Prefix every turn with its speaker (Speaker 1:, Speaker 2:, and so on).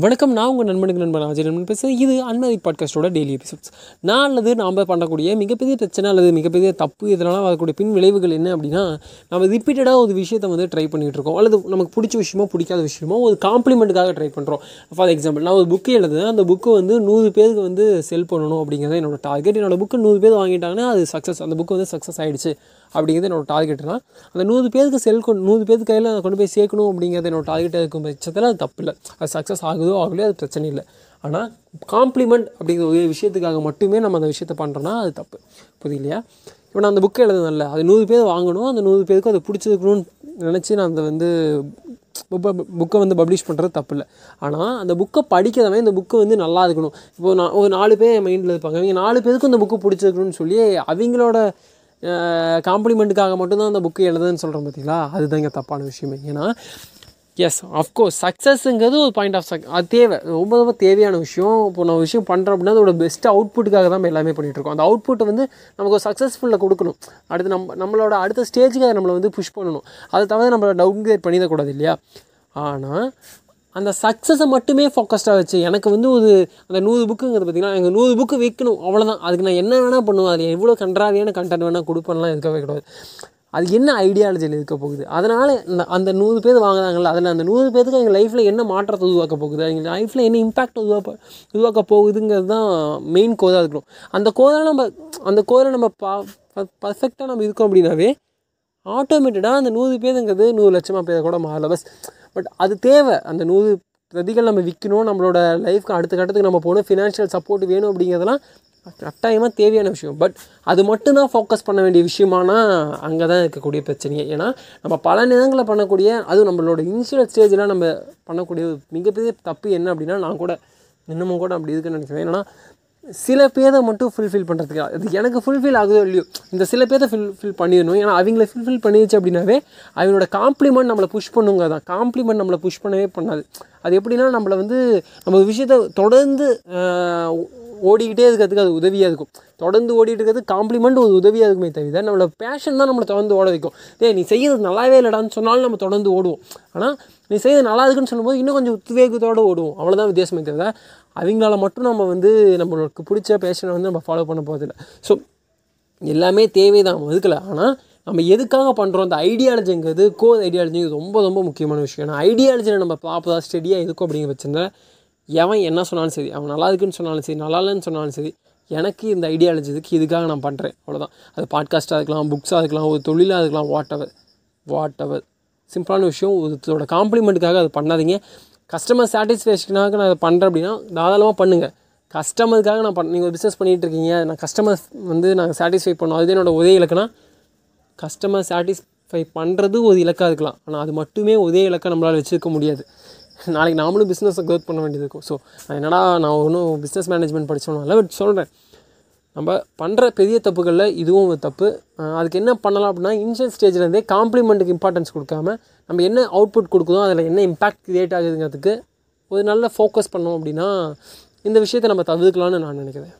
Speaker 1: வணக்கம் நான் உங்கள் நண்பனுக்கு நண்பன் ஆஜர் நண்பன் பேசுகிறேன். இது அன்மதி பாட்காஸ்ட்டோட டெய்லி எபிசோட்ஸ் நான் அல்லது நாம் பண்ணக்கூடிய மிகப்பெரிய பிரச்சனை அல்லது மிகப்பெரிய தப்பு இதனால் வரக்கூடிய பின் விளைவுகள் என்ன அப்படின்னா நம்ம ரிப்பீட்டடாக ஒரு விஷயத்தை வந்து ட்ரை பண்ணிகிட்டு இருக்கோம். அல்லது நமக்கு பிடிச்ச விஷயமோ பிடிக்காத விஷயமோ ஒரு காம்ப்ளிமெண்ட்டுக்காக ட்ரை பண்ணுறோம் ஃபார் எக்ஸாம்பிள் நான் ஒரு புக்கு எழுதுறேன் அந்த புக்கு வந்து நூறு பேருக்கு வந்து செல் பண்ணணும் அப்படிங்கிறது என்னோட டார்கெட் என்னோட புக்கு நூறு பேர் வாங்கிட்டாங்கன்னா அது சக்ஸஸ் அந்த புக்கு வந்து சக்ஸஸ் ஆகிடுச்சு அப்படிங்கிறது என்னோட டார்கெட்னா அந்த நூறு பேருக்கு செல் கொண்டு நூறு பேருக்கு கையில் அதை கொண்டு போய் சேர்க்கணும் அப்படிங்கிறது என்னோட டார்கெட்டாக இருக்கும் பட்சத்தில் அது தப்பு இல்லை. அது சக்ஸஸ் ஆகுதோ ஆகலையோ அது பிரச்சனை இல்லை. ஆனால் காம்ப்ளிமெண்ட் அப்படிங்கிற ஒரு விஷயத்துக்காக மட்டுமே நம்ம அந்த விஷயத்தை பண்ணுறோன்னா அது தப்பு. புரியலையா இப்போ நான் அந்த புக்கை எழுதுனேன்ல அது நூறு பேர் வாங்கணும் அந்த நூறு பேருக்கு அது பிடிச்சிருக்கணும்னு நினச்சி நான் அந்த வந்து புக்கை வந்து பப்ளிஷ் பண்ணுறது தப்பு இல்லை. ஆனால் அந்த புக்கை படிக்கிறவன் இந்த புக்கு வந்து நல்லா இருக்கணும். இப்போ நான் ஒரு நாலு பேர் என் மைண்டில் இருப்பாங்க. அவங்க நாலு பேருக்கும் இந்த புக்கு பிடிச்சிருக்கணும்னு சொல்லி அவங்களோட காம்ப்ளிமெண்ட்டுக்காக மட்டும்தான் அந்த புக்கு எழுதுன்னு சொல்கிறோம் பார்த்தீங்களா அதுதான் இங்கே தப்பான விஷயமே. ஏன்னா எஸ் அஃப்கோர்ஸ் சக்ஸஸ்ங்கிறது ஒரு பாயிண்ட் ஆஃப் சக் அது தேவை. ரொம்ப ரொம்ப தேவையான விஷயம். இப்போ நான் விஷயம் பண்ணுறோம் அப்படின்னா அதோட பெஸ்ட் அவுட்புட்டுக்காக தான் நம்ம எல்லாமே பண்ணிகிட்ருக்கோம் அந்த அவுட்புட்டை வந்து நமக்கு ஒரு சக்ஸஸ்ஃபுல்லில் கொடுக்கணும். அடுத்து நம்ம நம்மளோட அடுத்த ஸ்டேஜுக்கு அதை நம்மளை வந்து புஷ் பண்ணணும். அதை தவிர நம்மளை டவுன்கிரேட் பண்ணிடக்கூடாது இல்லையா? ஆனால் அந்த சக்ஸஸை மட்டுமே ஃபோக்கஸ்டாக வச்சு எனக்கு வந்து ஒரு அந்த நூறு புக்குங்கிறது பார்த்திங்கன்னா எனக்கு நூறு புக்கு விற்கணும் அவ்வளோதான் அதுக்கு நான் என்ன வேணால் பண்ணுவேன். அது எவ்வளோ கன்றாவியான கண்டென்ட் வேணால் கொடுப்பேன்லாம் இருக்கவே கூடாது அது என்ன ஐடியாலஜியில் இருக்க போகுது? அதனால் அந்த நூறு பேர் வாங்குறாங்கல்ல அதில் அந்த நூறு பேருக்கு எங்கள் லைஃப்பில் என்ன மாற்றத்தை உருவாக்க போகுது? எங்கள் லைஃப்பில் என்ன இம்பாக்ட் உருவாக்க உருவாக்க போகுதுங்கிறது தான் மெயின் கோதாக இருக்கணும். அந்த கோரை நம்ம அந்த கோதை நம்ம பா பர்ஃபெக்டாக நம்ம இருக்கோம் அப்படின்னாவே ஆட்டோமேட்டடாக அந்த நூறு பேருங்கிறது நூறு லட்சமாக பேரை கூட மாறல பஸ் பட் அது தேவை. அந்த நூறு பிரதிகள் நம்ம விற்கணும் நம்மளோட லைஃப்க்கு அடுத்த கட்டத்துக்கு நம்ம போகணும் ஃபினான்ஷியல் சப்போர்ட் வேணும் அப்படிங்கிறதெல்லாம் கட்டாயமாக தேவையான விஷயம். பட் அது மட்டும்தான் ஃபோக்கஸ் பண்ண வேண்டிய விஷயமானா அங்கே தான் இருக்கக்கூடிய பிரச்சனையே. ஏன்னா நம்ம பல நேரங்களில் பண்ணக்கூடிய அதுவும் நம்மளோட இனிஷியல் ஸ்டேஜில் நம்ம பண்ணக்கூடிய மிகப்பெரிய தப்பு என்ன அப்படின்னா நான் கூட இன்னமும் கூட அப்படி இருக்குன்னு நினைக்கிறேன். ஏன்னா சில பேரை மட்டும் ஃபுல்ஃபில் பண்ணுறதுக்கு அது எனக்கு ஃபுல்ஃபில் ஆகுதோ இல்லையோ? இந்த சில பேரை ஃபில் ஃபில் பண்ணிடணும். ஏன்னா அவங்கள ஃபுல்ஃபில் பண்ணிடுச்சு அப்படின்னாவே அவங்களோட காம்ப்ளிமெண்ட் நம்மளை புஷ் பண்ணுங்க தான். காம்ப்ளிமெண்ட் நம்மளை புஷ் பண்ணவே பண்ணாது. அது எப்படின்னா நம்மளை வந்து நம்ம விஷயத்தை தொடர்ந்து ஓடிக்கிட்டே இருக்கிறதுக்கு அது உதவியாக இருக்கும். தொடர்ந்து ஓடிட்டு இருக்கிறது காம்ப்ளிமெண்ட் ஒரு உதவியாக இருக்குமே தவிர நம்மளோட பேஷன் தான் நம்மளை தொடர்ந்து ஓட வைக்கும். ஏ நீ செய்யறது நல்லாவே இல்லைடான்னு சொன்னாலும் நம்ம தொடர்ந்து ஓடுவோம். ஆனால் நீ செய்யறது நல்லா இருக்குன்னு சொல்லும்போது இன்னும் கொஞ்சம் உத்வேகத்தோடு ஓடுவோம். அவ்வளோதான் வித்தியாசமே தவிர அவங்களால மட்டும் நம்ம வந்து நம்மளுக்கு பிடிச்ச பேஷனை வந்து நம்ம ஃபாலோ பண்ண போகிறதில்ல ஸோ எல்லாமே தேவை தான் ஒதுக்கலை. ஆனால் நம்ம எதுக்காக பண்ணுறோம் அந்த ஐடியாலஜிங்கிறது கோ ஐடியாலஜிங்கிறது ரொம்ப ரொம்ப முக்கியமான விஷயம். ஏன்னா ஐடியாலஜியில் நம்ம ப்ராப்பராக ஸ்டெடியாக இருக்கும் அப்படிங்கிற பட்சத்தில் எவன் என்ன சொன்னாலும் சரி அவன் நல்லா இருக்குன்னு சொன்னாலும் சரி நல்லா இல்லைன்னு சொன்னாலும் சரி எனக்கு இந்த ஐடியா இதுக்கு இதுக்காக நான் பண்ணுறேன் அவ்வளோதான் அது பாட்காஸ்ட்டாக இருக்கலாம் புக்ஸாக இருக்கலாம் ஒரு தொழிலாக இருக்கலாம் வாட் எவர் வாட் எவர் சிம்பிளான விஷயம் ஒருத்தரோட காம்ப்ளிமெண்ட்டுக்காக அது பண்ணாதீங்க. கஸ்டமர் சாட்டிஸ்ஃபேக்ஷனாக நான் அதை பண்ணுறேன் அப்படின்னா தாராளமாக பண்ணுங்கள் கஸ்டமருக்காக நான் பண் நீங்கள் பிஸ்னஸ் பண்ணிகிட்டு இருக்கீங்க நான் கஸ்டமர் வந்து நாங்கள் சாட்டிஸ்ஃபை பண்ணோம் அது என்னோடய ஒரே இலக்குனா கஸ்டமர் சாட்டிஸ்ஃபை பண்ணுறது ஒரு இலக்காக இருக்கலாம். ஆனால் அது மட்டுமே ஒரே இலக்காக நம்மளால் வச்சுருக்க முடியாது. நாளைக்கு நாமளும் பிஸ்னஸை க்ரோத் பண்ண வேண்டியது இருக்கும். ஸோ என்னடா நான் ஒன்றும் பிஸ்னஸ் மேனேஜ்மெண்ட் படித்தோம்னால பட் சொல்கிறேன் நம்ம பண்ணுற பெரிய தப்புகளில் இதுவும் ஒரு தப்பு. அதுக்கு என்ன பண்ணலாம் அப்படின்னா இனிஷியல் ஸ்டேஜ்லேருந்தே காம்ப்ளிமெண்ட்டுக்கு இம்பார்ட்டன்ஸ் கொடுக்காம நம்ம என்ன அவுட்புட் கொடுக்குதோ அதில் என்ன இம்பாக்ட் க்ரியேட் ஆகுதுங்கிறதுக்கு ஒரு நல்ல ஃபோக்கஸ் பண்ணோம் அப்படின்னா இந்த விஷயத்தை நம்ம தவிர்க்கலாம்னு நான் நினைக்கிறேன்.